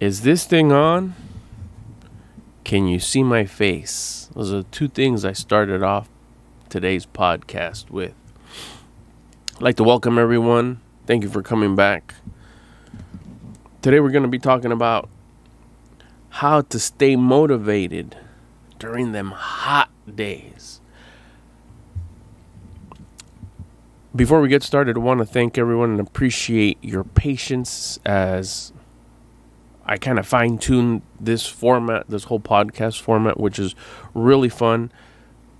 Is this thing on? Can you see my face? Those are the two things I started off today's podcast with. I'd like to welcome everyone. Thank you for coming back. Today we're going to be talking about how to stay motivated during them hot days. Before we get started, I want to thank everyone and appreciate your patience as I kind of fine tuned this format, this whole podcast format, which is really fun.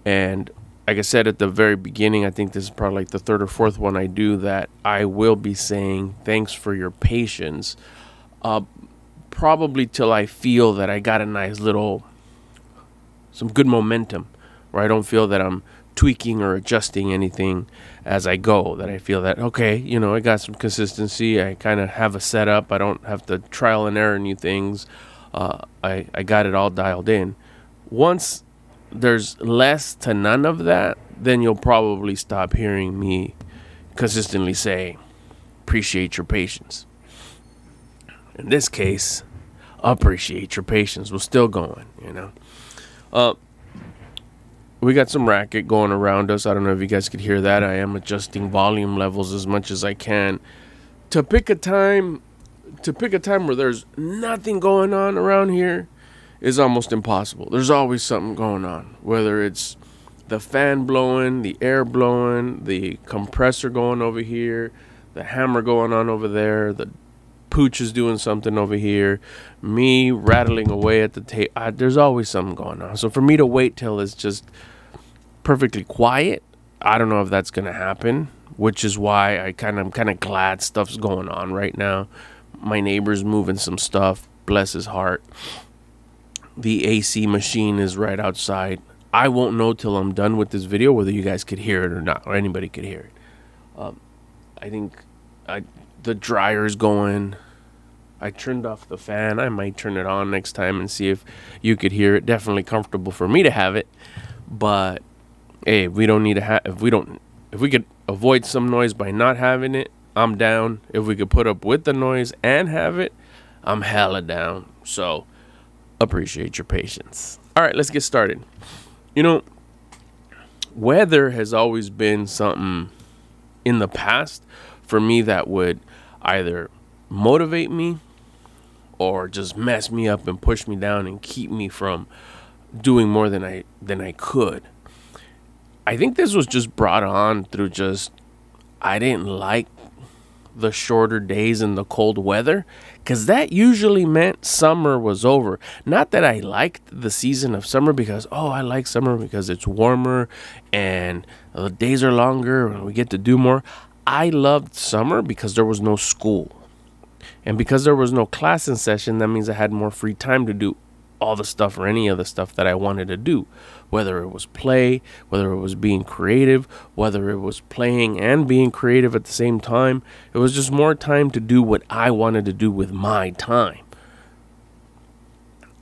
And like I said at the very beginning, I think this is probably like the third or fourth one I do that I will be saying thanks for your patience. Uh, probably till I feel that I got a nice little, some good momentum, where I don't feel that I'm tweaking or adjusting anything as I go. That I feel that okay, you know, I got some consistency. I kind of have a setup. I don't have to trial and error new things. Uh, I I got it all dialed in. Once there's less to none of that, then you'll probably stop hearing me consistently say, "Appreciate your patience." In this case, appreciate your patience. We're still going, you know. Uh, we got some racket going around us. I don't know if you guys could hear that. I am adjusting volume levels as much as I can to pick a time to pick a time where there's nothing going on around here is almost impossible. There's always something going on, whether it's the fan blowing, the air blowing, the compressor going over here, the hammer going on over there, the pooch is doing something over here, me rattling away at the tape. There's always something going on. So for me to wait till it's just perfectly quiet, I don't know if that's gonna happen. Which is why I kind of I'm kind of glad stuff's going on right now. My neighbor's moving some stuff. Bless his heart. The AC machine is right outside. I won't know till I'm done with this video whether you guys could hear it or not, or anybody could hear it. Um, I think I, the dryer's going. I turned off the fan. I might turn it on next time and see if you could hear it. Definitely comfortable for me to have it, but hey, we don't need to have. If we don't, if we could avoid some noise by not having it, I'm down. If we could put up with the noise and have it, I'm hella down. So appreciate your patience. All right, let's get started. You know, weather has always been something in the past for me that would either motivate me or just mess me up and push me down and keep me from doing more than I than I could. I think this was just brought on through just I didn't like the shorter days and the cold weather because that usually meant summer was over. Not that I liked the season of summer because, oh, I like summer because it's warmer and the days are longer and we get to do more. I loved summer because there was no school. And because there was no class in session, that means I had more free time to do all the stuff or any of the stuff that I wanted to do. Whether it was play, whether it was being creative, whether it was playing and being creative at the same time. It was just more time to do what I wanted to do with my time.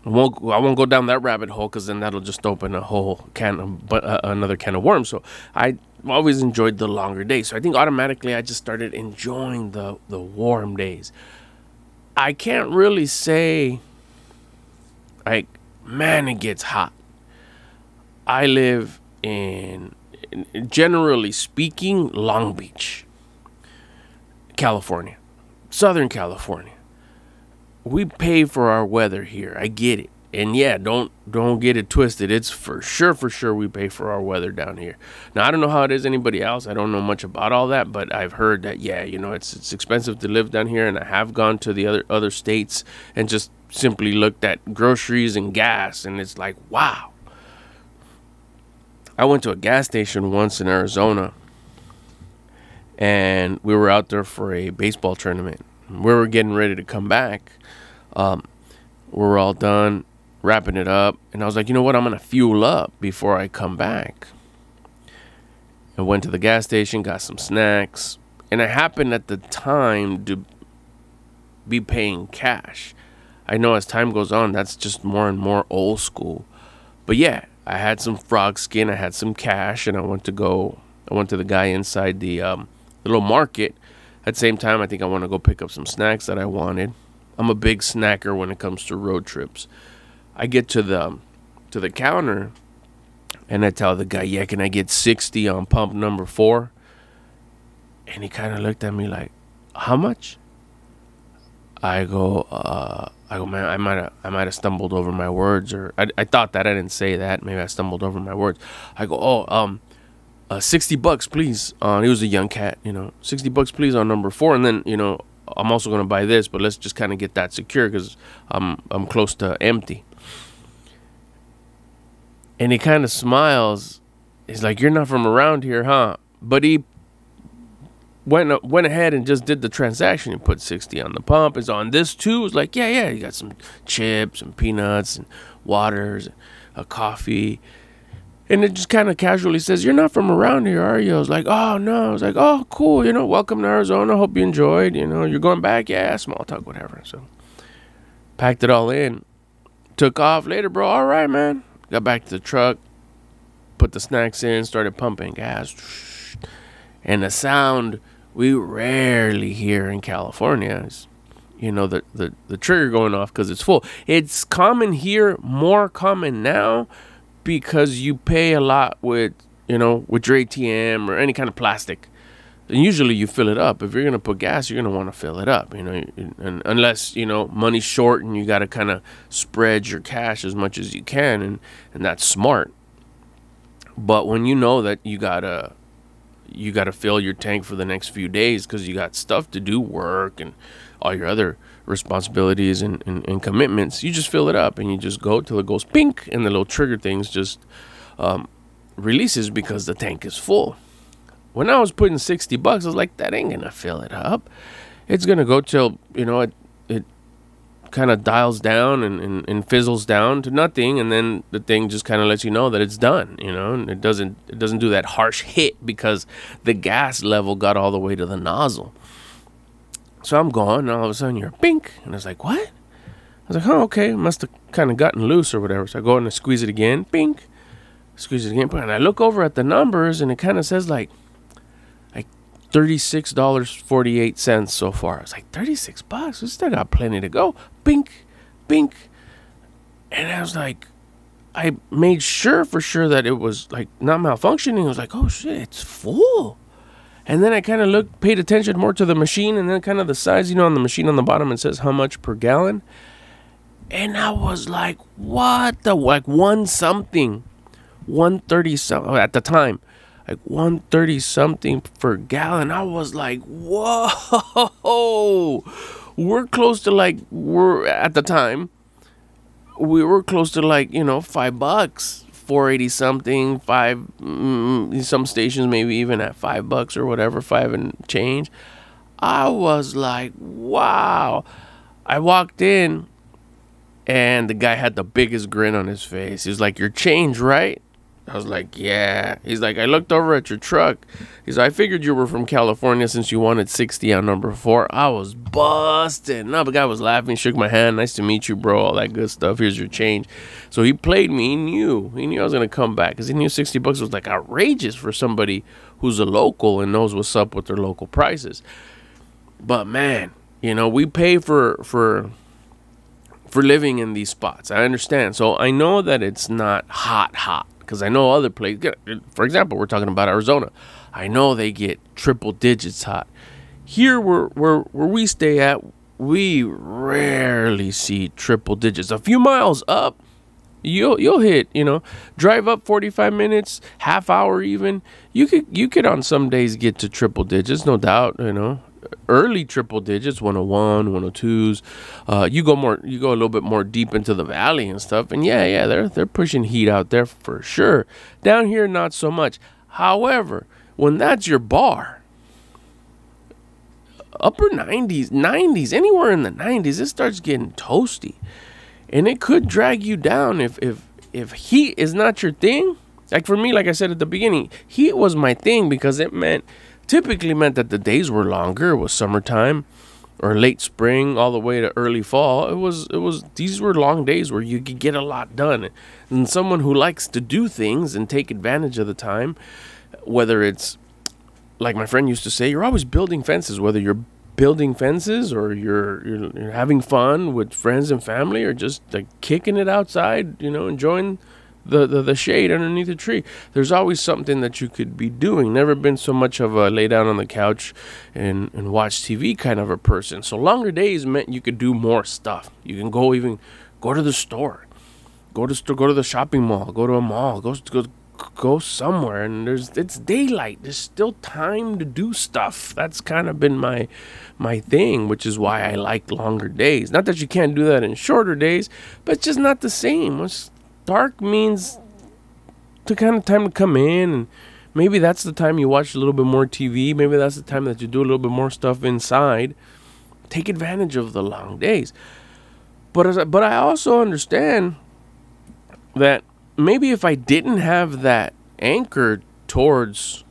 I won't, I won't go down that rabbit hole because then that'll just open a whole can of, but uh, another can of worms. So I always enjoyed the longer days. So I think automatically I just started enjoying the the warm days. I can't really say like man it gets hot. I live in, generally speaking Long Beach, California. Southern California. We pay for our weather here. I get it. And yeah, don't don't get it twisted. It's for sure, for sure we pay for our weather down here. Now I don't know how it is anybody else. I don't know much about all that, but I've heard that yeah, you know, it's it's expensive to live down here, and I have gone to the other other states and just simply looked at groceries and gas, and it's like wow. I went to a gas station once in Arizona, and we were out there for a baseball tournament. We were getting ready to come back. Um, we were all done wrapping it up. And I was like, you know what? I'm going to fuel up before I come back. I went to the gas station, got some snacks. And I happened at the time to be paying cash. I know as time goes on, that's just more and more old school. But yeah, I had some frog skin, I had some cash, and I went to go. I went to the guy inside the um, little market. At the same time, I think I want to go pick up some snacks that I wanted. I'm a big snacker when it comes to road trips. I get to the to the counter and I tell the guy, "Yeah, can I get 60 on pump number 4?" And he kind of looked at me like, "How much?" I go, uh, I go, man, I might have, I might have stumbled over my words, or I, I thought that I didn't say that. Maybe I stumbled over my words. I go, oh, um, uh, sixty bucks, please. Uh, he was a young cat, you know, sixty bucks, please, on number four, and then you know, I'm also gonna buy this, but let's just kind of get that secure because I'm I'm close to empty. And he kind of smiles. He's like, "You're not from around here, huh?" But he went went ahead and just did the transaction. He put 60 on the pump. Is on this too. It's like, yeah, yeah. You got some chips and peanuts and waters, a coffee. And it just kind of casually says, You're not from around here, are you? I was like, Oh, no. I was like, Oh, cool. You know, welcome to Arizona. Hope you enjoyed. You know, you're going back? Yeah, small talk, whatever. So packed it all in. Took off later, bro. All right, man. Got back to the truck, put the snacks in, started pumping gas. And the sound we rarely hear in California is, you know, the, the, the trigger going off because it's full. It's common here, more common now because you pay a lot with, you know, with your ATM or any kind of plastic. And usually you fill it up. If you're gonna put gas, you're gonna want to fill it up, you know. And unless you know money's short and you got to kind of spread your cash as much as you can, and and that's smart. But when you know that you gotta you got to fill your tank for the next few days because you got stuff to do, work and all your other responsibilities and, and, and, commitments. You just fill it up and you just go till it goes pink and the little trigger things just um, releases because the tank is full. When I was putting 60 bucks, I was like, that ain't gonna fill it up. It's gonna go till, you know, it, it kind of dials down and, and, and, fizzles down to nothing and then the thing just kind of lets you know that it's done you know? And it doesn't it doesn't do that harsh hit because the gas level got all the way to the nozzle. So i'm gone, and all of a sudden you're pink and i was like what? I was like oh okay must have kind of gotten loose or whatever. So i go in and squeeze it again pink squeeze it again and i look over at the numbers and it kind of says like $36.48 so far. I was like, 36 bucks? We still got plenty to go. Bink, bink. And I was like, I made sure for sure that it was like not malfunctioning. I was like, oh shit, it's full. And then I kind of looked, paid attention more to the machine and then kind of the size, you know, on the machine on the bottom, it says how much per gallon. And I was like, what the, like one something, 130 something at the time like 130 something per gallon. I was like, whoa, we're close to like, we're at the time, we were close to like, you know, five bucks, 480 something, five, mm, some stations maybe even at five bucks or whatever, five and change. I was like, wow. I walked in and the guy had the biggest grin on his face. He was like, Your change, right? I was like, yeah. He's like, I looked over at your truck. He's like, I figured you were from California since you wanted 60 on number four. I was busted. No, the guy was laughing, shook my hand. Nice to meet you, bro. All that good stuff. Here's your change. So he played me. He knew. He knew I was going to come back because he knew 60 bucks was like outrageous for somebody who's a local and knows what's up with their local prices. But man, you know, we pay for, for, for living in these spots. I understand. So I know that it's not hot, hot because I know other places. For example, we're talking about Arizona. I know they get triple digits hot. Here, where where where we stay at, we rarely see triple digits. A few miles up, you'll you'll hit. You know, drive up forty five minutes, half hour even. You could you could on some days get to triple digits, no doubt. You know, early triple digits 101 102s uh, you go more you go a little bit more deep into the valley and stuff and yeah yeah they're they're pushing heat out there for sure. Down here not so much. However when that's your bar upper 90s 90s anywhere in the 90s it starts getting toasty. And it could drag you down if if if heat is not your thing. Like for me like i said at the beginning heat was my thing because it meant typically meant that the days were longer. It was summertime or late spring all the way to early fall. It was it was these were long days where you could get a lot done. And someone who likes to do things and take advantage of the time, whether it's like my friend used to say, you're always building fences, whether you're building fences or you're, you're you're having fun with friends and family or just like kicking it outside, you know, enjoying the, the, the shade underneath the tree. There's always something that you could be doing. Never been so much of a lay down on the couch and, and watch TV kind of a person. So longer days meant you could do more stuff. You can go even go to the store, go to go to the shopping mall, go to a mall, go go go somewhere. And there's it's daylight. There's still time to do stuff. That's kind of been my my thing, which is why I like longer days. Not that you can't do that in shorter days, but it's just not the same. It's dark means to kind of time to come in and maybe that's the time you watch a little bit more TV. Maybe that's the time that you do a little bit more stuff inside. Take advantage of the long days. But as I, but I also understand that maybe if I didn't have that anchor towards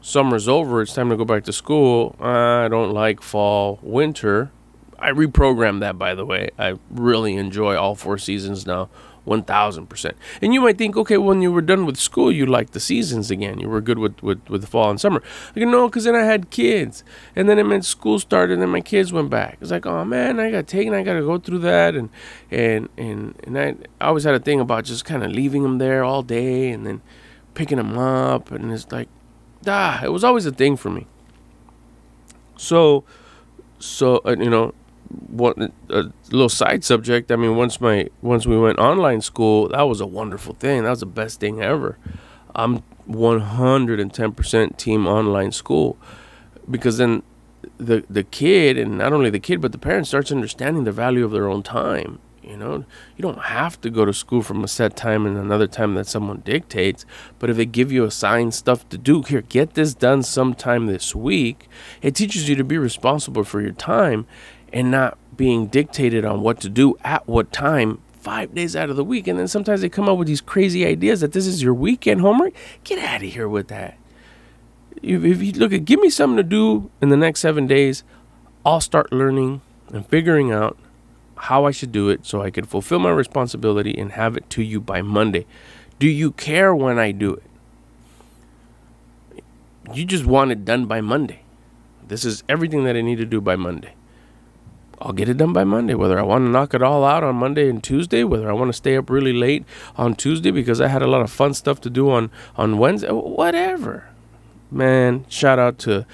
summer's over, it's time to go back to school. I don't like fall, winter. I reprogrammed that by the way. I really enjoy all four seasons now 1000%. And you might think, okay, when you were done with school, you liked the seasons again. You were good with, with, with the fall and summer. Like, no, because then I had kids. And then it meant school started and then my kids went back. It's like, oh man, I got taken. I got to go through that. And, and, and, and I, I always had a thing about just kind of leaving them there all day and then picking them up. And it's like, ah, it was always a thing for me. So, so, uh, you know, one a little side subject. I mean, once my once we went online school, that was a wonderful thing. That was the best thing ever. I'm 110% team online school because then the the kid and not only the kid but the parent starts understanding the value of their own time. You know, you don't have to go to school from a set time and another time that someone dictates. But if they give you assigned stuff to do, here, get this done sometime this week. It teaches you to be responsible for your time and not being dictated on what to do at what time five days out of the week. And then sometimes they come up with these crazy ideas that this is your weekend homework. Get out of here with that. If, you look at, give me something to do in the next seven days, I'll start learning and figuring out how I should do it so I can fulfill my responsibility and have it to you by Monday. Do you care when I do it? You just want it done by Monday. This is everything that I need to do by Monday. I'll get it done by Monday. Whether I want to knock it all out on Monday and Tuesday, whether I want to stay up really late on Tuesday because I had a lot of fun stuff to do on on Wednesday, whatever. Man, shout out to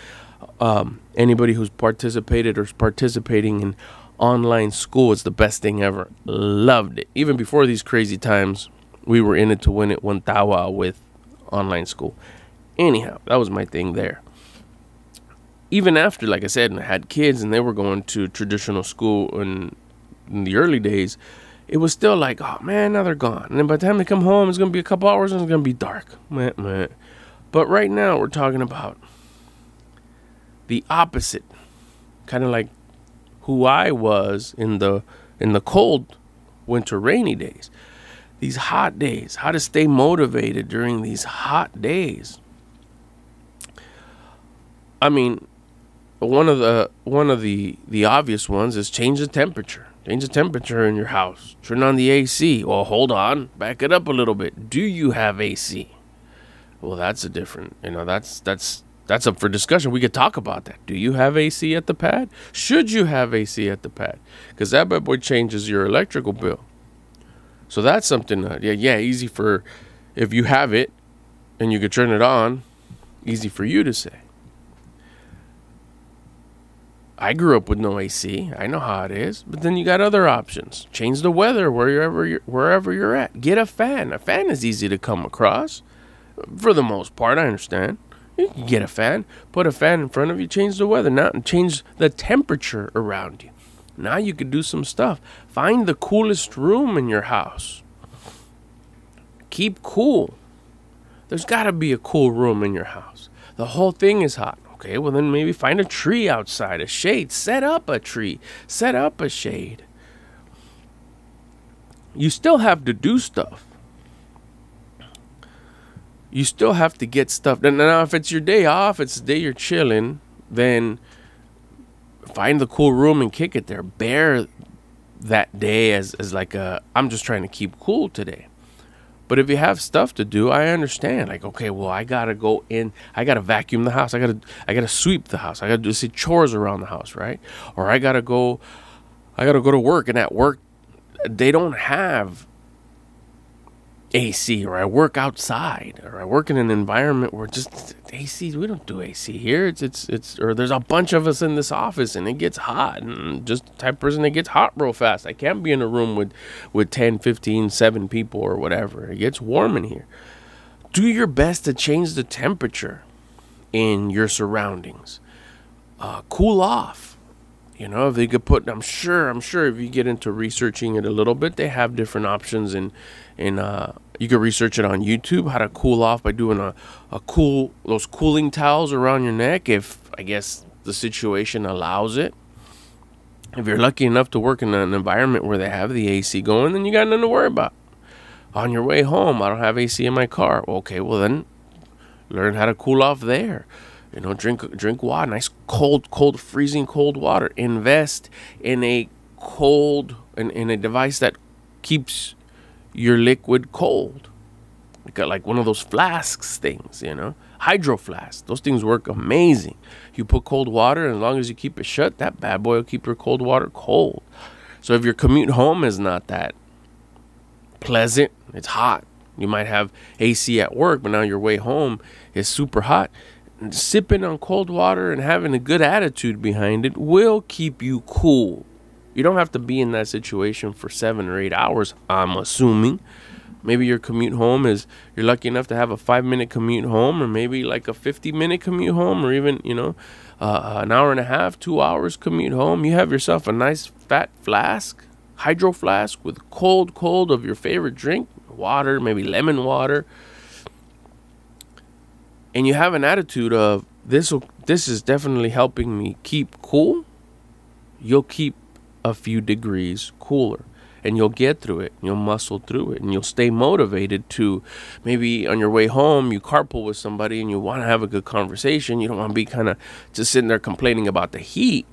um, anybody who's participated or is participating in online school. It's the best thing ever. Loved it. Even before these crazy times, we were in it to win it. One tawa with online school. Anyhow, that was my thing there even after, like I said, and I had kids and they were going to traditional school in, in the early days, it was still like, oh man, now they're gone. And then by the time they come home, it's gonna be a couple hours and it's gonna be dark. Meh, meh. But right now, we're talking about the opposite, kind of like who I was in the in the cold winter rainy days. These hot days, how to stay motivated during these hot days. I mean, one of the one of the the obvious ones is change the temperature. Change the temperature in your house. Turn on the AC. Well, hold on. Back it up a little bit. Do you have AC? Well, that's a different. You know, that's that's that's up for discussion. We could talk about that. Do you have AC at the pad? Should you have AC at the pad? Because that bad boy changes your electrical bill. So that's something. Uh, yeah, yeah, easy for if you have it and you could turn it on. Easy for you to say. I grew up with no AC. I know how it is. But then you got other options. Change the weather wherever you're, wherever you're at. Get a fan. A fan is easy to come across. For the most part, I understand. You can get a fan, put a fan in front of you, change the weather, now change the temperature around you. Now you could do some stuff. Find the coolest room in your house. Keep cool. There's got to be a cool room in your house. The whole thing is hot. Okay, well, then maybe find a tree outside, a shade. Set up a tree, set up a shade. You still have to do stuff. You still have to get stuff done. Now, if it's your day off, it's the day you're chilling, then find the cool room and kick it there. Bear that day as, as like a, I'm just trying to keep cool today. But if you have stuff to do, I understand. Like, okay, well, I gotta go in. I gotta vacuum the house. I gotta, I gotta sweep the house. I gotta do some chores around the house, right? Or I gotta go, I gotta go to work, and at work, they don't have AC or I work outside or I work in an environment where just AC we don't do AC here. It's it's it's or there's a bunch of us in this office and it gets hot and just type person that gets hot real fast. I can't be in a room with with 10 15 7 people or whatever. It gets warm in here. Do your best to change the temperature in your surroundings. Uh, cool off you know, if they could put, I'm sure, I'm sure if you get into researching it a little bit, they have different options and, and, uh, you can research it on YouTube how to cool off by doing a, a cool, those cooling towels around your neck if, I guess, the situation allows it. If you're lucky enough to work in an environment where they have the AC going, then you got nothing to worry about. On your way home, I don't have AC in my car. Okay, well then learn how to cool off there. You know, drink drink water, nice cold, cold, freezing cold water. Invest in a cold in, in a device that keeps your liquid cold. Got uh, like one of those flasks things, you know, hydro flasks. Those things work amazing. You put cold water, and as long as you keep it shut, that bad boy will keep your cold water cold. So if your commute home is not that pleasant, it's hot. You might have AC at work, but now your way home is super hot sipping on cold water and having a good attitude behind it will keep you cool. You don't have to be in that situation for seven or eight hours, I'm assuming. Maybe your commute home is you're lucky enough to have a five minute commute home, or maybe like a 50 minute commute home, or even, you know, uh, an hour and a half, two hours commute home. You have yourself a nice fat flask, hydro flask with cold, cold of your favorite drink, water, maybe lemon water and you have an attitude of this will this is definitely helping me keep cool. You'll keep a few degrees cooler. And you'll get through it you'll muscle through it and you'll stay motivated to maybe on your way home you carpool with somebody and you want to have a good conversation. You don't want to be kind of just sitting there complaining about the heat.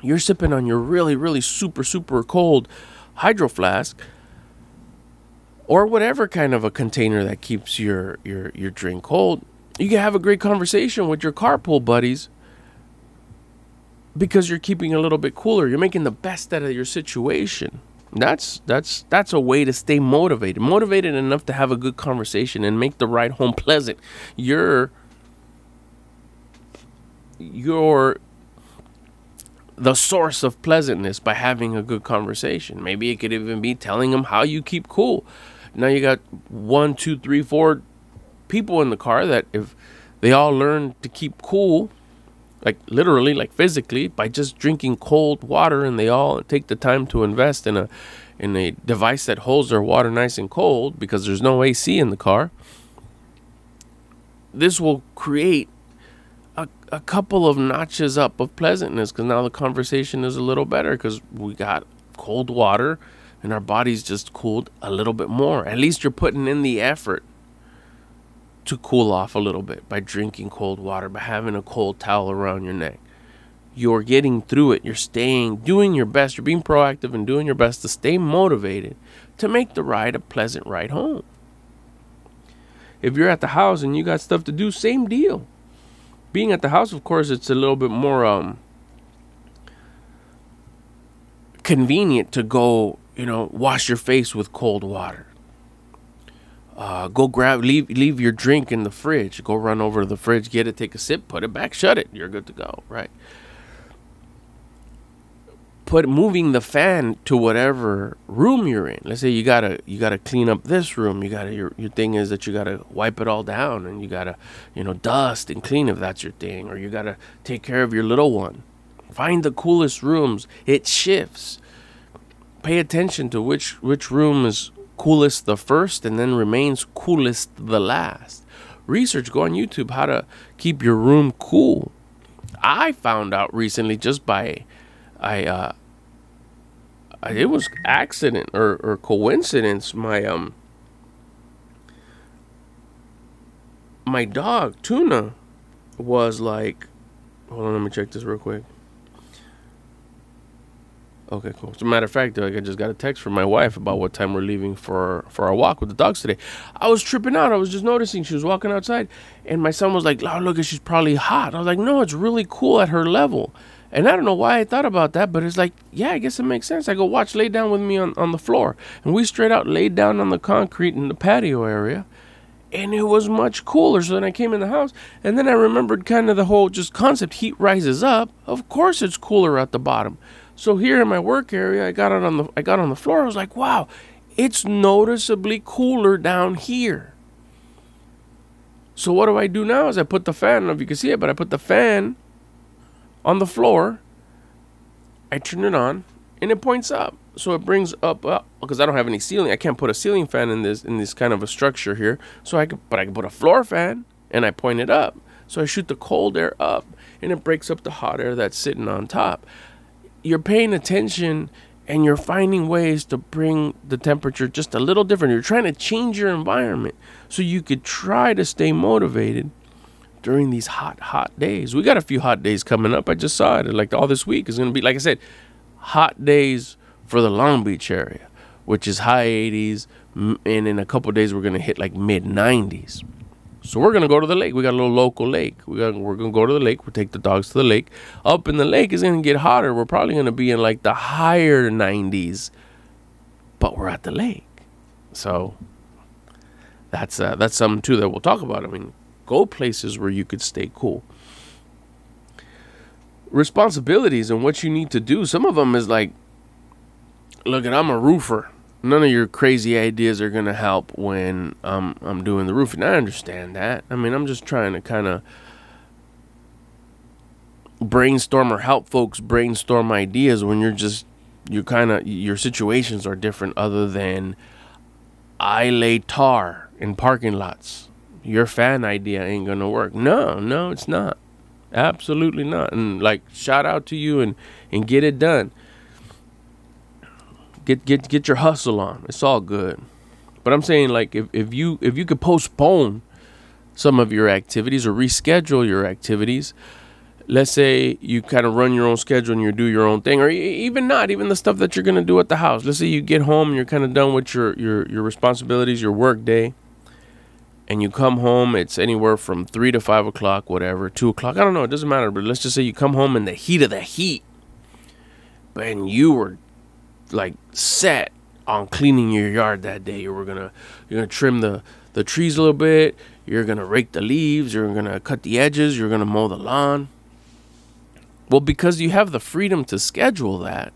You're sipping on your really really super super cold hydro flask or whatever kind of a container that keeps your your your drink cold you can have a great conversation with your carpool buddies because you're keeping a little bit cooler. You're making the best out of your situation. That's that's that's a way to stay motivated motivated enough to have a good conversation and make the ride home pleasant. You're you're the source of pleasantness by having a good conversation. Maybe it could even be telling them how you keep cool now you got one, two, three, four people in the car that if they all learn to keep cool, like literally, like physically, by just drinking cold water, and they all take the time to invest in a in a device that holds their water nice and cold because there's no AC in the car. This will create a, a couple of notches up of pleasantness because now the conversation is a little better because we got cold water and our body's just cooled a little bit more. At least you're putting in the effort to cool off a little bit by drinking cold water, by having a cold towel around your neck. You're getting through it. You're staying, doing your best. You're being proactive and doing your best to stay motivated to make the ride a pleasant ride home. If you're at the house and you got stuff to do, same deal. Being at the house, of course, it's a little bit more um, convenient to go you know, wash your face with cold water. Uh, go grab, leave, leave your drink in the fridge. Go run over to the fridge, get it, take a sip, put it back, shut it. You're good to go, right? Put moving the fan to whatever room you're in. Let's say you gotta you gotta clean up this room. You gotta your your thing is that you gotta wipe it all down and you gotta you know dust and clean if that's your thing, or you gotta take care of your little one. Find the coolest rooms. It shifts pay attention to which which room is coolest the first and then remains coolest the last. Research, go on YouTube how to keep your room cool. I found out recently just by I uh it was accident or, or coincidence my um my dog tuna was like hold on let me check this real quick Okay, cool. As a matter of fact, like I just got a text from my wife about what time we're leaving for for our walk with the dogs today. I was tripping out. I was just noticing she was walking outside, and my son was like, "Oh, look, she's probably hot." I was like, "No, it's really cool at her level." And I don't know why I thought about that, but it's like, yeah, I guess it makes sense. I go, watch, lay down with me on, on the floor. And we straight out laid down on the concrete in the patio area. And it was much cooler. So then I came in the house, and then I remembered kind of the whole just concept heat rises up. Of course, it's cooler at the bottom. So here in my work area, I got on the I got on the floor. I was like, wow, it's noticeably cooler down here. So what do I do now? Is I put the fan. I don't know if you can see it, but I put the fan on the floor. I turn it on, and it points up. So it brings up because I don't have any ceiling. I can't put a ceiling fan in this in this kind of a structure here. So I can, but I can put a floor fan, and I point it up. So I shoot the cold air up, and it breaks up the hot air that's sitting on top you're paying attention and you're finding ways to bring the temperature just a little different. You're trying to change your environment so you could try to stay motivated during these hot, hot days. We got a few hot days coming up. I just saw it. Like all this week is going to be, like I said, hot days for the Long Beach area, which is high 80s. And in a couple days, we're going to hit like mid 90s. So we're gonna go to the lake. We got a little local lake. We got we're gonna go to the lake. We'll take the dogs to the lake. Up in the lake is gonna get hotter. We're probably gonna be in like the higher 90s, but we're at the lake. So that's uh, that's something too that we'll talk about. I mean, go places where you could stay cool. Responsibilities and what you need to do. Some of them is like, look, at I'm a roofer none of your crazy ideas are going to help when um, I'm doing the roofing. I understand that. I mean, I'm just trying to kind of brainstorm or help folks brainstorm ideas when you're just you kind of your situations are different other than I lay tar in parking lots. Your fan idea ain't going to work. No, no, it's not. Absolutely not. And like shout out to you and and get it done. Get get get your hustle on. It's all good. But I'm saying like if, if you if you could postpone some of your activities or reschedule your activities, let's say you kind of run your own schedule and you do your own thing or even not even the stuff that you're going to do at the house let's say you get home and you're kind of done with your, your your responsibilities your work day and you come home it's anywhere from three to five o'clock whatever two o'clock i don't know it doesn't matter but let's just say you come home in the heat of the heat and you were like set on cleaning your yard that day. You were gonna you're gonna trim the the trees a little bit. You're gonna rake the leaves. You're gonna cut the edges. You're gonna mow the lawn. Well, because you have the freedom to schedule that,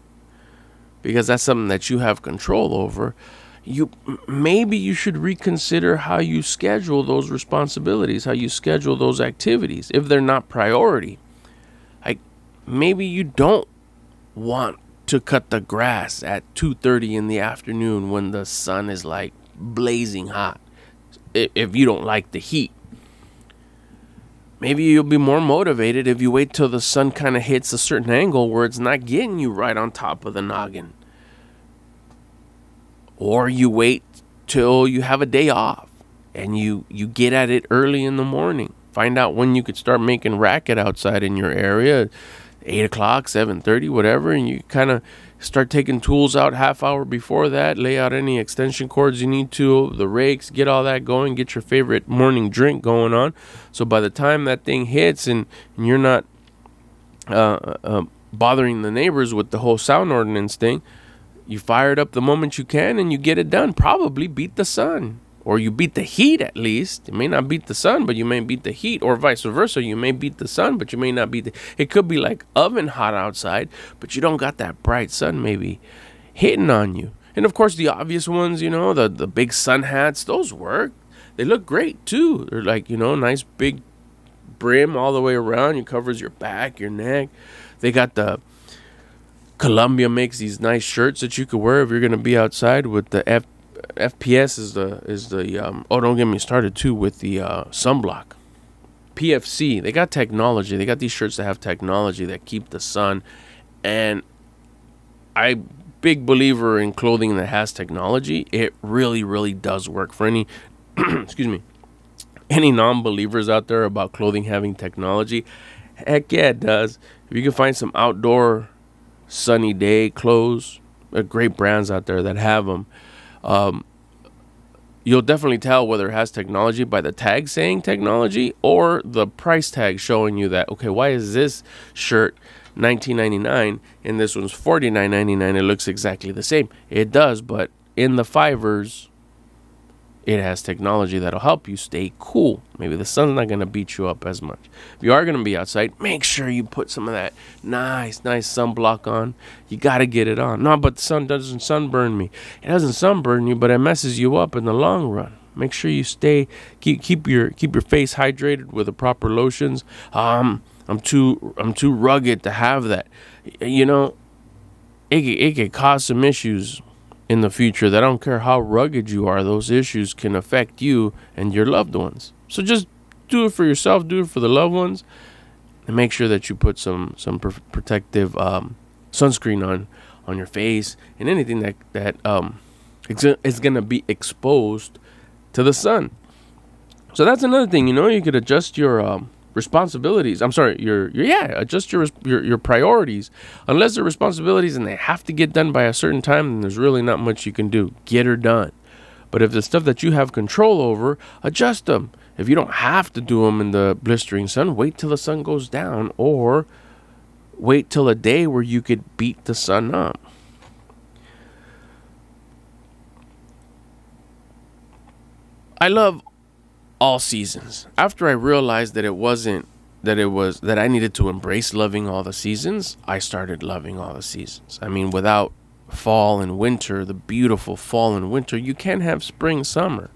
because that's something that you have control over. You maybe you should reconsider how you schedule those responsibilities, how you schedule those activities if they're not priority. Like maybe you don't want to cut the grass at 2:30 in the afternoon when the sun is like blazing hot. If you don't like the heat. Maybe you'll be more motivated if you wait till the sun kind of hits a certain angle where it's not getting you right on top of the noggin. Or you wait till you have a day off and you you get at it early in the morning. Find out when you could start making racket outside in your area eight o'clock, seven thirty, whatever, and you kind of start taking tools out half hour before that. Lay out any extension cords you need to, the rakes, get all that going. Get your favorite morning drink going on. So by the time that thing hits and, and you're not uh, uh, bothering the neighbors with the whole sound ordinance thing, you fire it up the moment you can and you get it done. Probably beat the sun or you beat the heat at least. You may not beat the sun, but you may beat the heat, or vice versa. You may beat the sun, but you may not beat the. It could be like oven hot outside, but you don't got that bright sun maybe hitting on you. And of course, the obvious ones, you know, the the big sun hats, those work. They look great too. They're like you know, nice big brim all the way around. It covers your back, your neck. They got the Columbia makes these nice shirts that you could wear if you're gonna be outside with the F FPS is the is the um, oh don't get me started too with the uh, sunblock. PFC they got technology. They got these shirts that have technology that keep the sun, and I big believer in clothing that has technology. It really really does work for any excuse me any non-believers out there about clothing having technology. Heck yeah, it does. If you can find some outdoor sunny day clothes. There great brands out there that have them. Um, you'll definitely tell whether it has technology by the tag saying technology or the price tag showing you that okay why is this shirt 19.99 and this one's 49.99 it looks exactly the same. It does but in the fivers it has technology that'll help you stay cool. Maybe the sun's not going to beat you up as much. If you are going to be outside, make sure you put some of that nice, nice sunblock on. You got to get it on. No, but the sun doesn't sunburn me. It doesn't sunburn you, but it messes you up in the long run. Make sure you stay keep keep your keep your face hydrated with the proper lotions. Um, I'm too I'm too rugged to have that. You know, it it can cause some issues in the future that I don't care how rugged you are, those issues can affect you and your loved ones. So just do it for yourself, do it for the loved ones, and make sure that you put some some pr- protective um, sunscreen on on your face and anything that that um, is going to be exposed to the sun. So that's another thing, you know, you could adjust your um, responsibilities. I'm sorry, your, your yeah, adjust your, your your priorities. Unless they're responsibilities and they have to get done by a certain time, then there's really not much you can do. Get her done. But if the stuff that you have control over, adjust them. If you don't have to do them in the blistering sun, wait till the sun goes down or wait till a day where you could beat the sun up. I love all seasons. After I realized that it wasn't that it was that I needed to embrace loving all the seasons, I started loving all the seasons. I mean, without fall and winter, the beautiful fall and winter, you can't have spring, summer.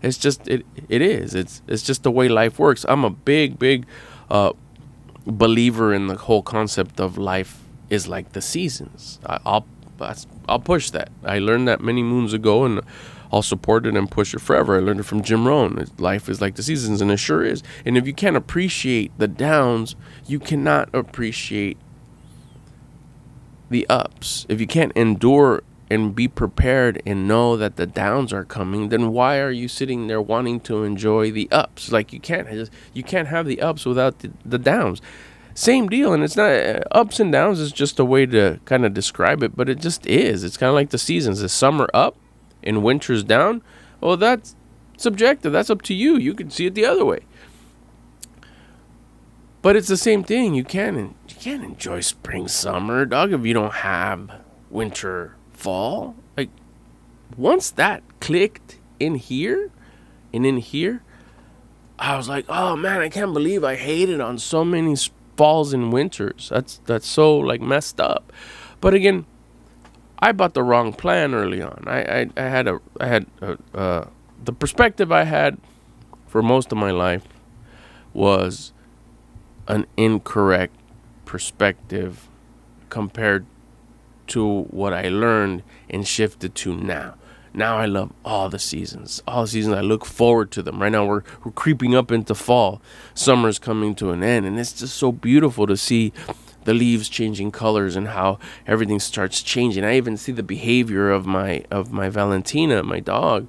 It's just it it is. It's it's just the way life works. I'm a big big uh, believer in the whole concept of life is like the seasons. I, I'll I'll push that. I learned that many moons ago and I'll support it and push it forever. I learned it from Jim Rohn. Life is like the seasons, and it sure is. And if you can't appreciate the downs, you cannot appreciate the ups. If you can't endure and be prepared and know that the downs are coming, then why are you sitting there wanting to enjoy the ups? Like you can't you can't have the ups without the, the downs. Same deal, and it's not uh, ups and downs is just a way to kind of describe it, but it just is. It's kind of like the seasons. The summer up, and winter's down, well, that's subjective. That's up to you. You can see it the other way. But it's the same thing. You can't you can't enjoy spring, summer, dog, if you don't have winter, fall. Like once that clicked in here and in here, I was like, oh man, I can't believe I hated on so many falls and winters. That's that's so like messed up. But again, I bought the wrong plan early on. I I, I had a I had a, uh, the perspective I had for most of my life was an incorrect perspective compared to what I learned and shifted to now. Now I love all the seasons. All the seasons I look forward to them. Right now we're we're creeping up into fall. Summer's coming to an end and it's just so beautiful to see the leaves changing colors and how everything starts changing. I even see the behavior of my of my Valentina, my dog,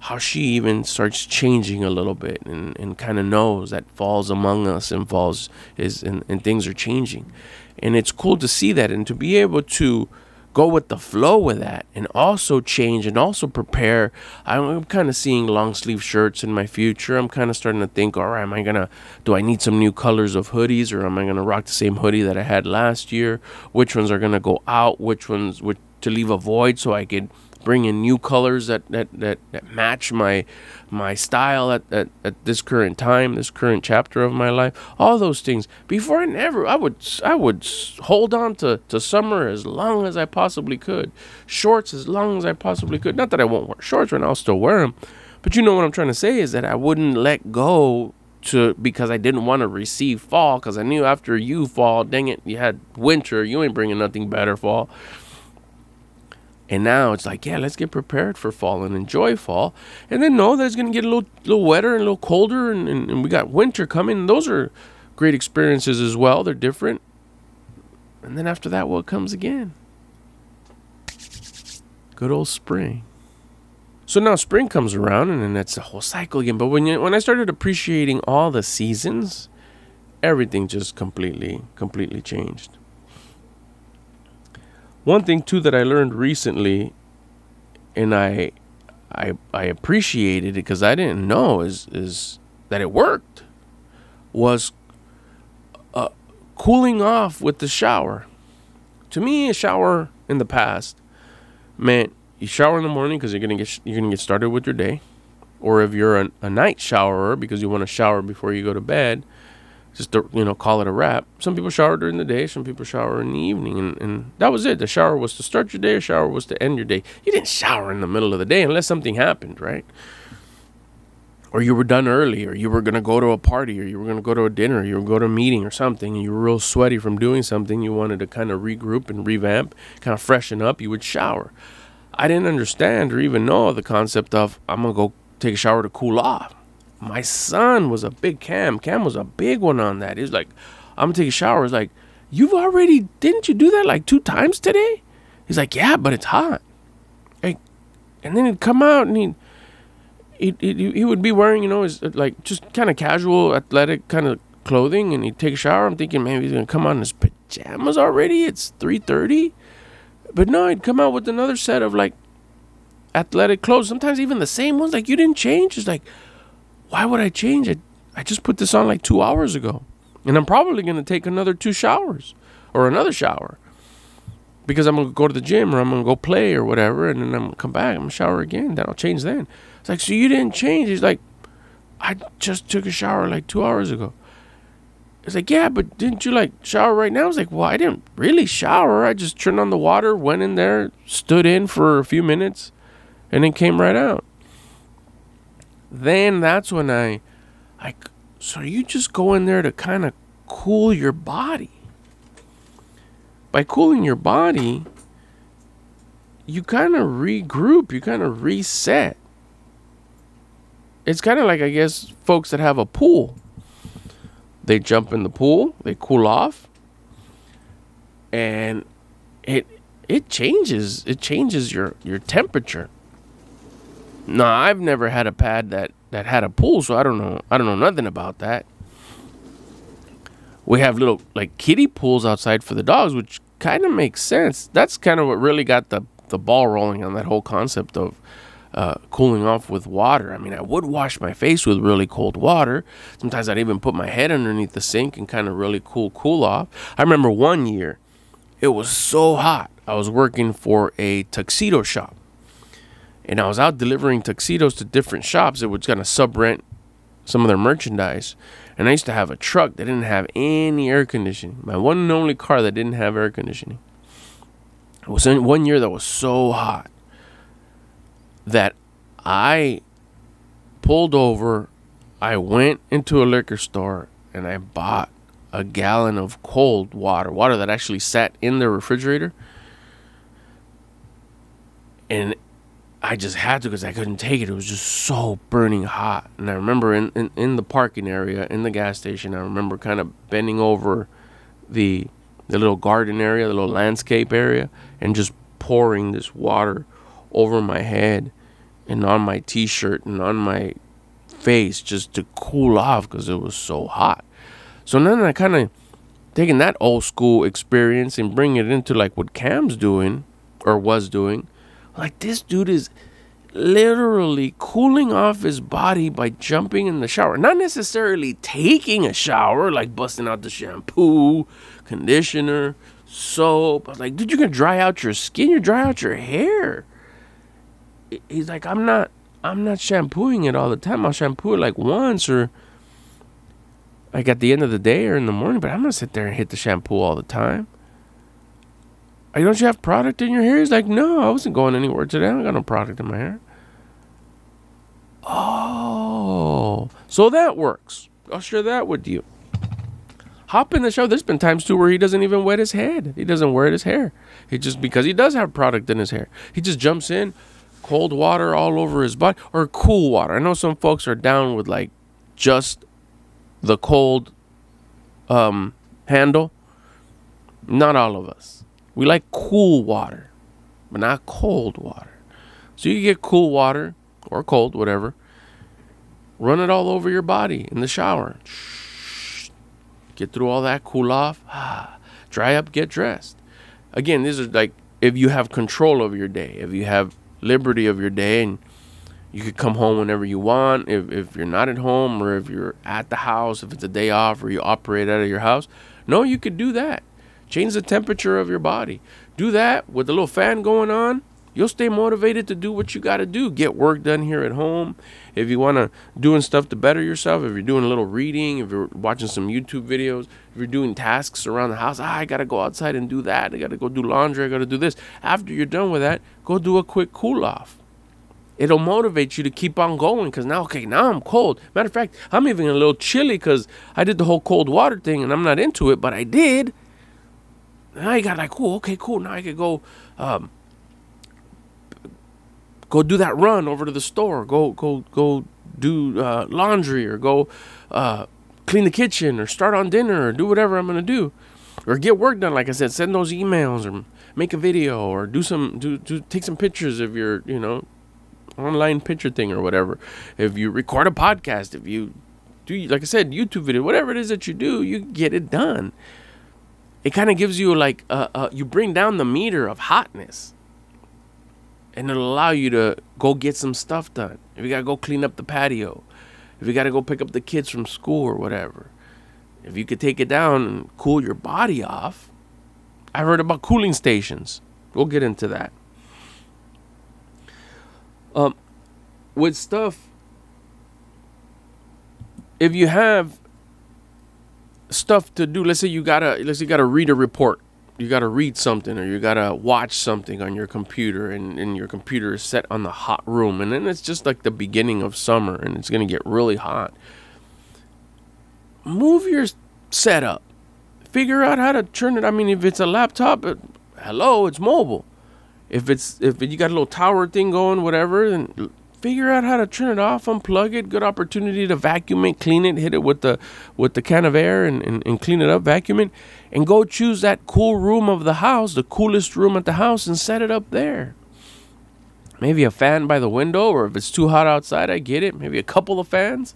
how she even starts changing a little bit and, and kind of knows that falls among us and falls is and, and things are changing. And it's cool to see that and to be able to go with the flow with that and also change and also prepare. I'm kind of seeing long sleeve shirts in my future. I'm kind of starting to think, all right, am I going to, do I need some new colors of hoodies or am I going to rock the same hoodie that I had last year? Which ones are going to go out? Which ones, which, to leave a void so I could bring in new colors that, that, that, that match my my style at, at, at this current time, this current chapter of my life, all those things. Before I never I would I would hold on to, to summer as long as I possibly could. Shorts as long as I possibly could. Not that I won't wear shorts now, I'll still wear them. But you know what I'm trying to say is that I wouldn't let go to because I didn't want to receive fall because I knew after you fall, dang it, you had winter, you ain't bringing nothing better fall. And now it's like, yeah, let's get prepared for fall and enjoy fall. And then no, that's going to get a little, little wetter and a little colder, and, and, and we got winter coming. those are great experiences as well. They're different. And then after that, what comes again? Good old spring. So now spring comes around, and then that's the whole cycle again. But when you, when I started appreciating all the seasons, everything just completely completely changed. One thing too that I learned recently, and I, I, I appreciated it because I didn't know is is that it worked, was uh, cooling off with the shower. To me, a shower in the past meant you shower in the morning because you're gonna get you're gonna get started with your day, or if you're a, a night showerer because you want to shower before you go to bed, just you know call it a wrap. Some people shower during the day, some people shower in the evening, and, and that was it. The shower was to start your day, a shower was to end your day. You didn't shower in the middle of the day unless something happened, right? Or you were done early, or you were gonna go to a party, or you were gonna go to a dinner, or you were go to a meeting or something, and you were real sweaty from doing something. You wanted to kind of regroup and revamp, kind of freshen up. You would shower. I didn't understand or even know the concept of I'm gonna go take a shower to cool off. My son was a big Cam. Cam was a big one on that. He's like, I'm gonna take a shower. It's like, you've already didn't you do that like two times today? He's like, yeah, but it's hot. Like, and then he'd come out and he'd he, he, he would be wearing, you know, his like just kind of casual, athletic kind of clothing, and he'd take a shower. I'm thinking, man, he's gonna come out in his pajamas already. It's three thirty. But no, he'd come out with another set of like athletic clothes. Sometimes even the same ones. Like you didn't change. It's like, why would I change it? I just put this on like two hours ago, and I'm probably gonna take another two showers or another shower because I'm gonna go to the gym or I'm gonna go play or whatever, and then I'm gonna come back. I'm gonna shower again. Then I'll change. Then it's like, so you didn't change. He's like, I just took a shower like two hours ago. It's like, yeah, but didn't you like shower right now? I was like, well, I didn't really shower. I just turned on the water, went in there, stood in for a few minutes, and then came right out. Then that's when I, I, so you just go in there to kind of cool your body. By cooling your body, you kind of regroup, you kind of reset. It's kind of like, I guess, folks that have a pool they jump in the pool, they cool off, and it it changes it changes your your temperature. No, I've never had a pad that that had a pool, so I don't know I don't know nothing about that. We have little like kiddie pools outside for the dogs, which kind of makes sense. That's kind of what really got the the ball rolling on that whole concept of uh, cooling off with water. I mean, I would wash my face with really cold water. Sometimes I'd even put my head underneath the sink and kind of really cool, cool off. I remember one year, it was so hot. I was working for a tuxedo shop. And I was out delivering tuxedos to different shops that was kind of sub rent some of their merchandise. And I used to have a truck that didn't have any air conditioning. My one and only car that didn't have air conditioning. It was in one year that was so hot that I pulled over, I went into a liquor store and I bought a gallon of cold water, water that actually sat in the refrigerator. And I just had to because I couldn't take it. It was just so burning hot. And I remember in, in, in the parking area, in the gas station, I remember kind of bending over the the little garden area, the little landscape area, and just pouring this water over my head and on my t-shirt and on my face just to cool off because it was so hot. So then I kind of taking that old school experience and bring it into like what Cam's doing or was doing. Like this dude is literally cooling off his body by jumping in the shower. Not necessarily taking a shower, like busting out the shampoo, conditioner, soap. I was like, dude, you're gonna dry out your skin, you dry out your hair he's like, I'm not, I'm not shampooing it all the time. I'll shampoo it like once or like at the end of the day or in the morning, but I'm gonna sit there and hit the shampoo all the time. Don't you have product in your hair? He's like, no, I wasn't going anywhere today. I don't got no product in my hair. Oh, so that works. I'll share that with you. Hop in the show. There's been times too where he doesn't even wet his head. He doesn't wear his hair. He just because he does have product in his hair. He just jumps in, cold water all over his body or cool water. I know some folks are down with like just the cold um, handle. Not all of us. We like cool water, but not cold water. So you get cool water or cold, whatever. Run it all over your body in the shower. Get through all that, cool off, dry up, get dressed. Again, these are like if you have control of your day, if you have liberty of your day and you could come home whenever you want if, if you're not at home or if you're at the house if it's a day off or you operate out of your house no you could do that change the temperature of your body. Do that with a little fan going on. You'll stay motivated to do what you got to do. Get work done here at home. If you want to doing stuff to better yourself if you're doing a little reading if you're watching some youtube videos if you're doing tasks around the house ah, i gotta go outside and do that. I gotta go do laundry. I gotta do this. After you're done with that go do a quick cool off it'll motivate you to keep on going because now okay now i'm cold. Matter of fact i'm even a little chilly because i did the whole cold water thing and i'm not into it but i did now I got like cool okay cool now i could go um, go do that run over to the store go go go do uh, laundry or go uh, clean the kitchen or start on dinner or do whatever i'm gonna do or get work done like i said send those emails or make a video or do some do, do take some pictures of your you know online picture thing or whatever. If you record a podcast, if you do, like I said, YouTube video, whatever it is that you do, you get it done. It kind of gives you like, uh, uh, you bring down the meter of hotness. And it'll allow you to go get some stuff done. If you gotta go clean up the patio, if you gotta go pick up the kids from school or whatever, if you could take it down and cool your body off. I've heard about cooling stations. We'll get into that. Um, with stuff, if you have stuff to do, let's say you gotta, let's say you gotta read a report, you gotta read something, or you gotta watch something on your computer, and, and your computer is set on the hot room, and then it's just like the beginning of summer, and it's gonna get really hot. Move your setup. Figure out how to turn it. I mean, if it's a laptop, it, hello, it's mobile if it's if you got a little tower thing going, whatever, then figure out how to turn it off, unplug it. Good opportunity to vacuum it, clean it, hit it with the with the can of air and, and, and clean it up, vacuum it, and go choose that cool room of the house, the coolest room at the house, and set it up there. Maybe a fan by the window, or if it's too hot outside, I get it. Maybe a couple of fans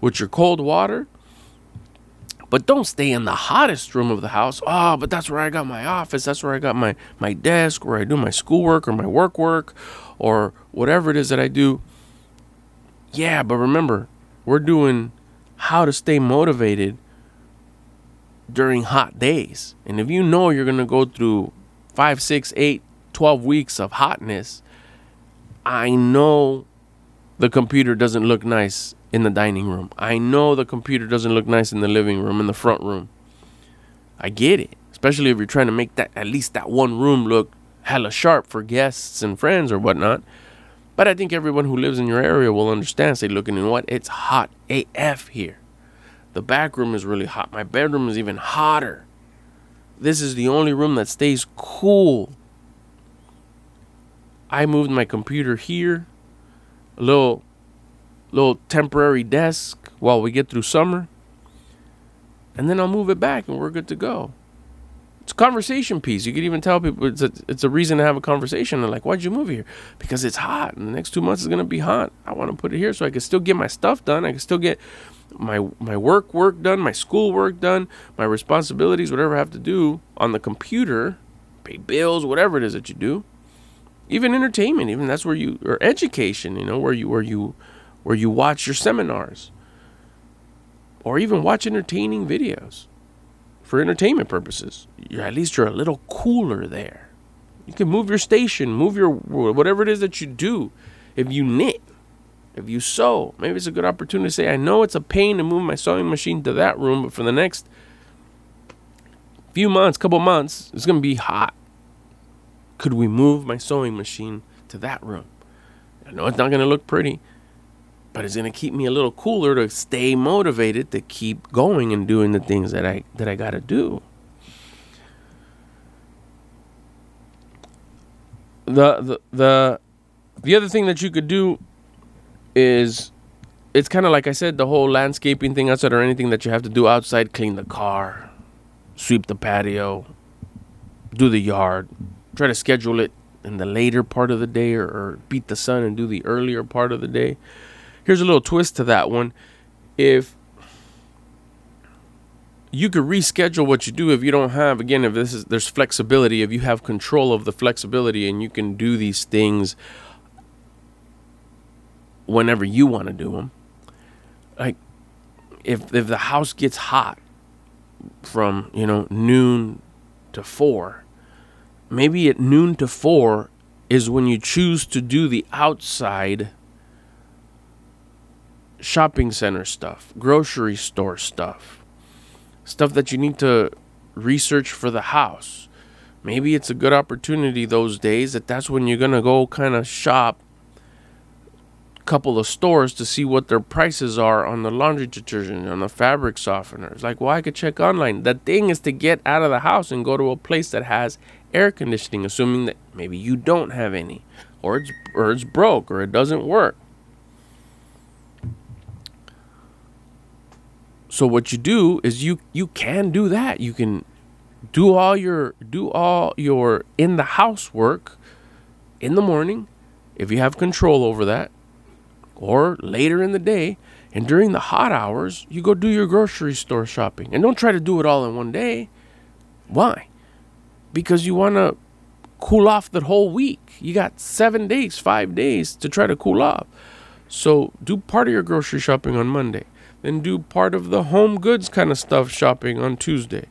with your cold water but don't stay in the hottest room of the house. Oh, but that's where I got my office. That's where I got my, my desk, where I do my schoolwork or my work work or whatever it is that I do. Yeah, but remember, we're doing how to stay motivated during hot days. And if you know you're going to go through five, six, eight, 12 weeks of hotness, I know the computer doesn't look nice in the dining room. I know the computer doesn't look nice in the living room, in the front room. I get it, especially if you're trying to make that at least that one room look hella sharp for guests and friends or whatnot. But I think everyone who lives in your area will understand. Say, looking in what? It's hot AF here. The back room is really hot. My bedroom is even hotter. This is the only room that stays cool. I moved my computer here. A little little temporary desk while we get through summer. And then I'll move it back and we're good to go. It's a conversation piece. You could even tell people it's a, it's a reason to have a conversation. They're like, why'd you move here? Because it's hot and the next two months is going to be hot. I want to put it here so I can still get my stuff done. I can still get my my work work done, my school work done, my responsibilities, whatever I have to do on the computer, pay bills, whatever it is that you do. Even entertainment, even that's where you or education, you know, where you where you where you watch your seminars or even watch entertaining videos for entertainment purposes. You're, at least you're a little cooler there. You can move your station, move your whatever it is that you do. If you knit, if you sew, maybe it's a good opportunity to say, I know it's a pain to move my sewing machine to that room, but for the next few months, couple months, it's going to be hot. Could we move my sewing machine to that room? I know it's not going to look pretty, but it's going to keep me a little cooler to stay motivated to keep going and doing the things that I that I got to do. The the the the other thing that you could do is it's kind of like I said the whole landscaping thing outside or anything that you have to do outside clean the car, sweep the patio, do the yard, try to schedule it in the later part of the day or, or beat the sun and do the earlier part of the day here's a little twist to that one. If you could reschedule what you do if you don't have again if this is there's flexibility if you have control of the flexibility and you can do these things whenever you want to do them like if if the house gets hot from you know noon to 4 maybe at noon to 4 is when you choose to do the outside shopping center stuff grocery store stuff stuff that you need to research for the house. Maybe it's a good opportunity those days that that's when you're going to go kind of shop a couple of stores to see what their prices are on the laundry detergent, on the fabric softeners. Like, well, I could check online. The thing is to get out of the house and go to a place that has air conditioning, assuming that maybe you don't have any, or it's, or it's broke, or it doesn't work. So what you do is you you can do that. You can do all your do all your in the house work in the morning if you have control over that or later in the day. And during the hot hours you go do your grocery store shopping. And don't try to do it all in one day. Why? Because you want to cool off the whole week. You got 7 days 5 days to try to cool off. So do part of your grocery shopping on Monday then do part of the home goods kind of stuff shopping on Tuesday,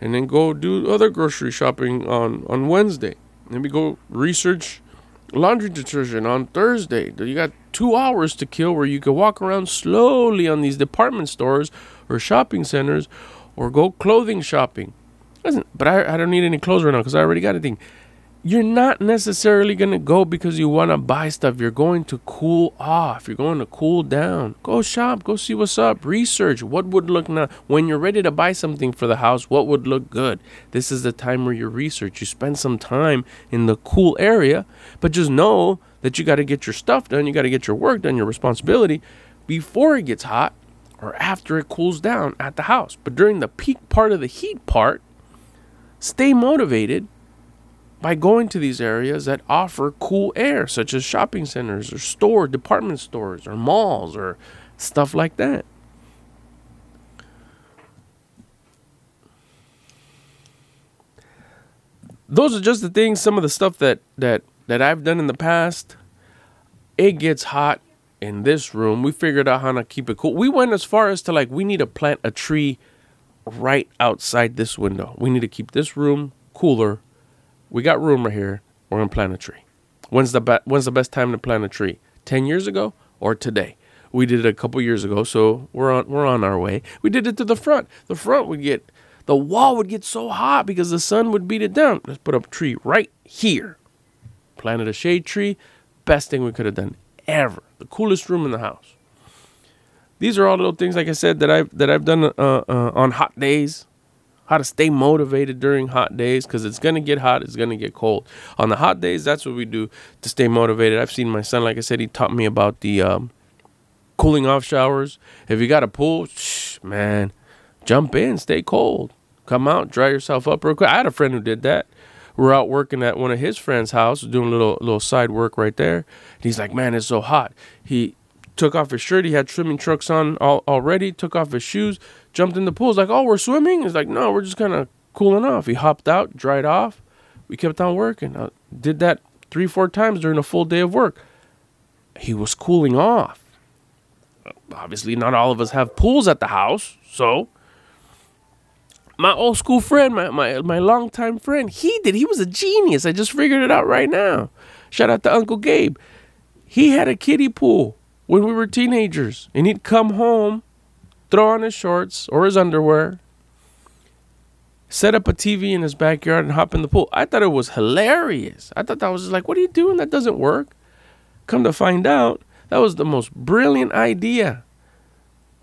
and then go do other grocery shopping on on Wednesday. Maybe go research laundry detergent on Thursday. You got two hours to kill where you can walk around slowly on these department stores or shopping centers, or go clothing shopping. But I, I don't need any clothes right now because I already got everything you're not necessarily going to go because you want to buy stuff. You're going to cool off. You're going to cool down. Go shop. Go see what's up. Research what would look now. When you're ready to buy something for the house, what would look good? This is the time where you research. You spend some time in the cool area, but just know that you got to get your stuff done. You got to get your work done, your responsibility before it gets hot or after it cools down at the house. But during the peak part of the heat part, stay motivated by going to these areas that offer cool air, such as shopping centers or store, department stores or malls or stuff like that. Those are just the things, some of the stuff that that that I've done in the past. It gets hot in this room. We figured out how to keep it cool. We went as far as to like we need to plant a tree right outside this window. We need to keep this room cooler we got room right here. We're gonna plant a tree. When's the be- when's the best time to plant a tree? Ten years ago or today? We did it a couple years ago, so we're on we're on our way. We did it to the front. The front would get the wall would get so hot because the sun would beat it down. Let's put up a tree right here. Planted a shade tree. Best thing we could have done ever. The coolest room in the house. These are all little things, like I said, that I've that I've done uh, uh, on hot days how to stay motivated during hot days because it's going to get hot, it's going to get cold. On the hot days, that's what we do to stay motivated. I've seen my son, like I said, he taught me about the um, cooling off showers. If you got a pool, shh, man, jump in, stay cold. Come out, dry yourself up real quick. I had a friend who did that. We're out working at one of his friends' house, doing a little little side work right there. And he's like, "Man, it's so hot." He took off his shirt. He had swimming trunks on all, already. Took off his shoes, jumped in the pool. Like, "Oh, we're swimming." He's like, "No, we're just kind of cooling off." He hopped out, dried off. We kept on working. I did that three, four times during a full day of work. He was cooling off. Obviously, not all of us have pools at the house, so my old school friend, my my my longtime friend, he did. He was a genius. I just figured it out right now. Shout out to Uncle Gabe. He had a kiddie pool when we were teenagers, and he'd come home, throw on his shorts or his underwear, set up a TV in his backyard, and hop in the pool. I thought it was hilarious. I thought that was like, what are you doing? That doesn't work. Come to find out, that was the most brilliant idea.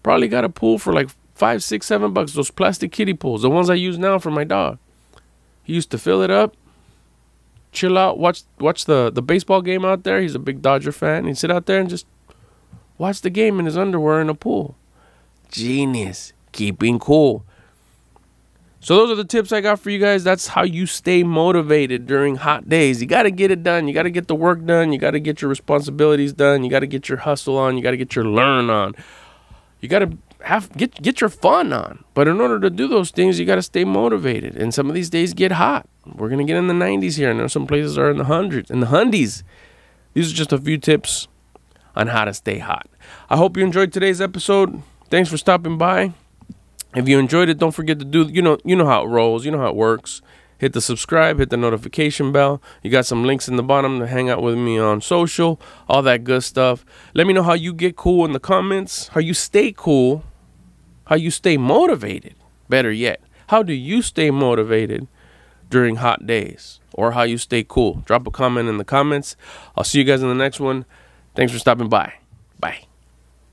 Probably got a pool for like five, six, seven bucks. Those plastic kiddie pools, the ones I use now for my dog. He used to fill it up, chill out, watch watch the the baseball game out there. He's a big Dodger fan. He'd sit out there and just watch the game in his underwear in a pool. Genius. Keeping cool. So those are the tips I got for you guys. That's how you stay motivated during hot days. You got to get it done. You got to get the work done. You got to get your responsibilities done. You got to get your hustle on. You got to get your learn on. You got to have get get your fun on. But in order to do those things, you got to stay motivated. And some of these days get hot. We're gonna get in the 90s here, and some places are in the hundreds, in the hundies. These are just a few tips on how to stay hot. I hope you enjoyed today's episode. Thanks for stopping by. If you enjoyed it, don't forget to do you know you know how it rolls, you know how it works. Hit the subscribe, hit the notification bell. You got some links in the bottom to hang out with me on social, all that good stuff. Let me know how you get cool in the comments, how you stay cool, how you stay motivated. Better yet, how do you stay motivated during hot days or how you stay cool? Drop a comment in the comments. I'll see you guys in the next one. Thanks for stopping by. Bye.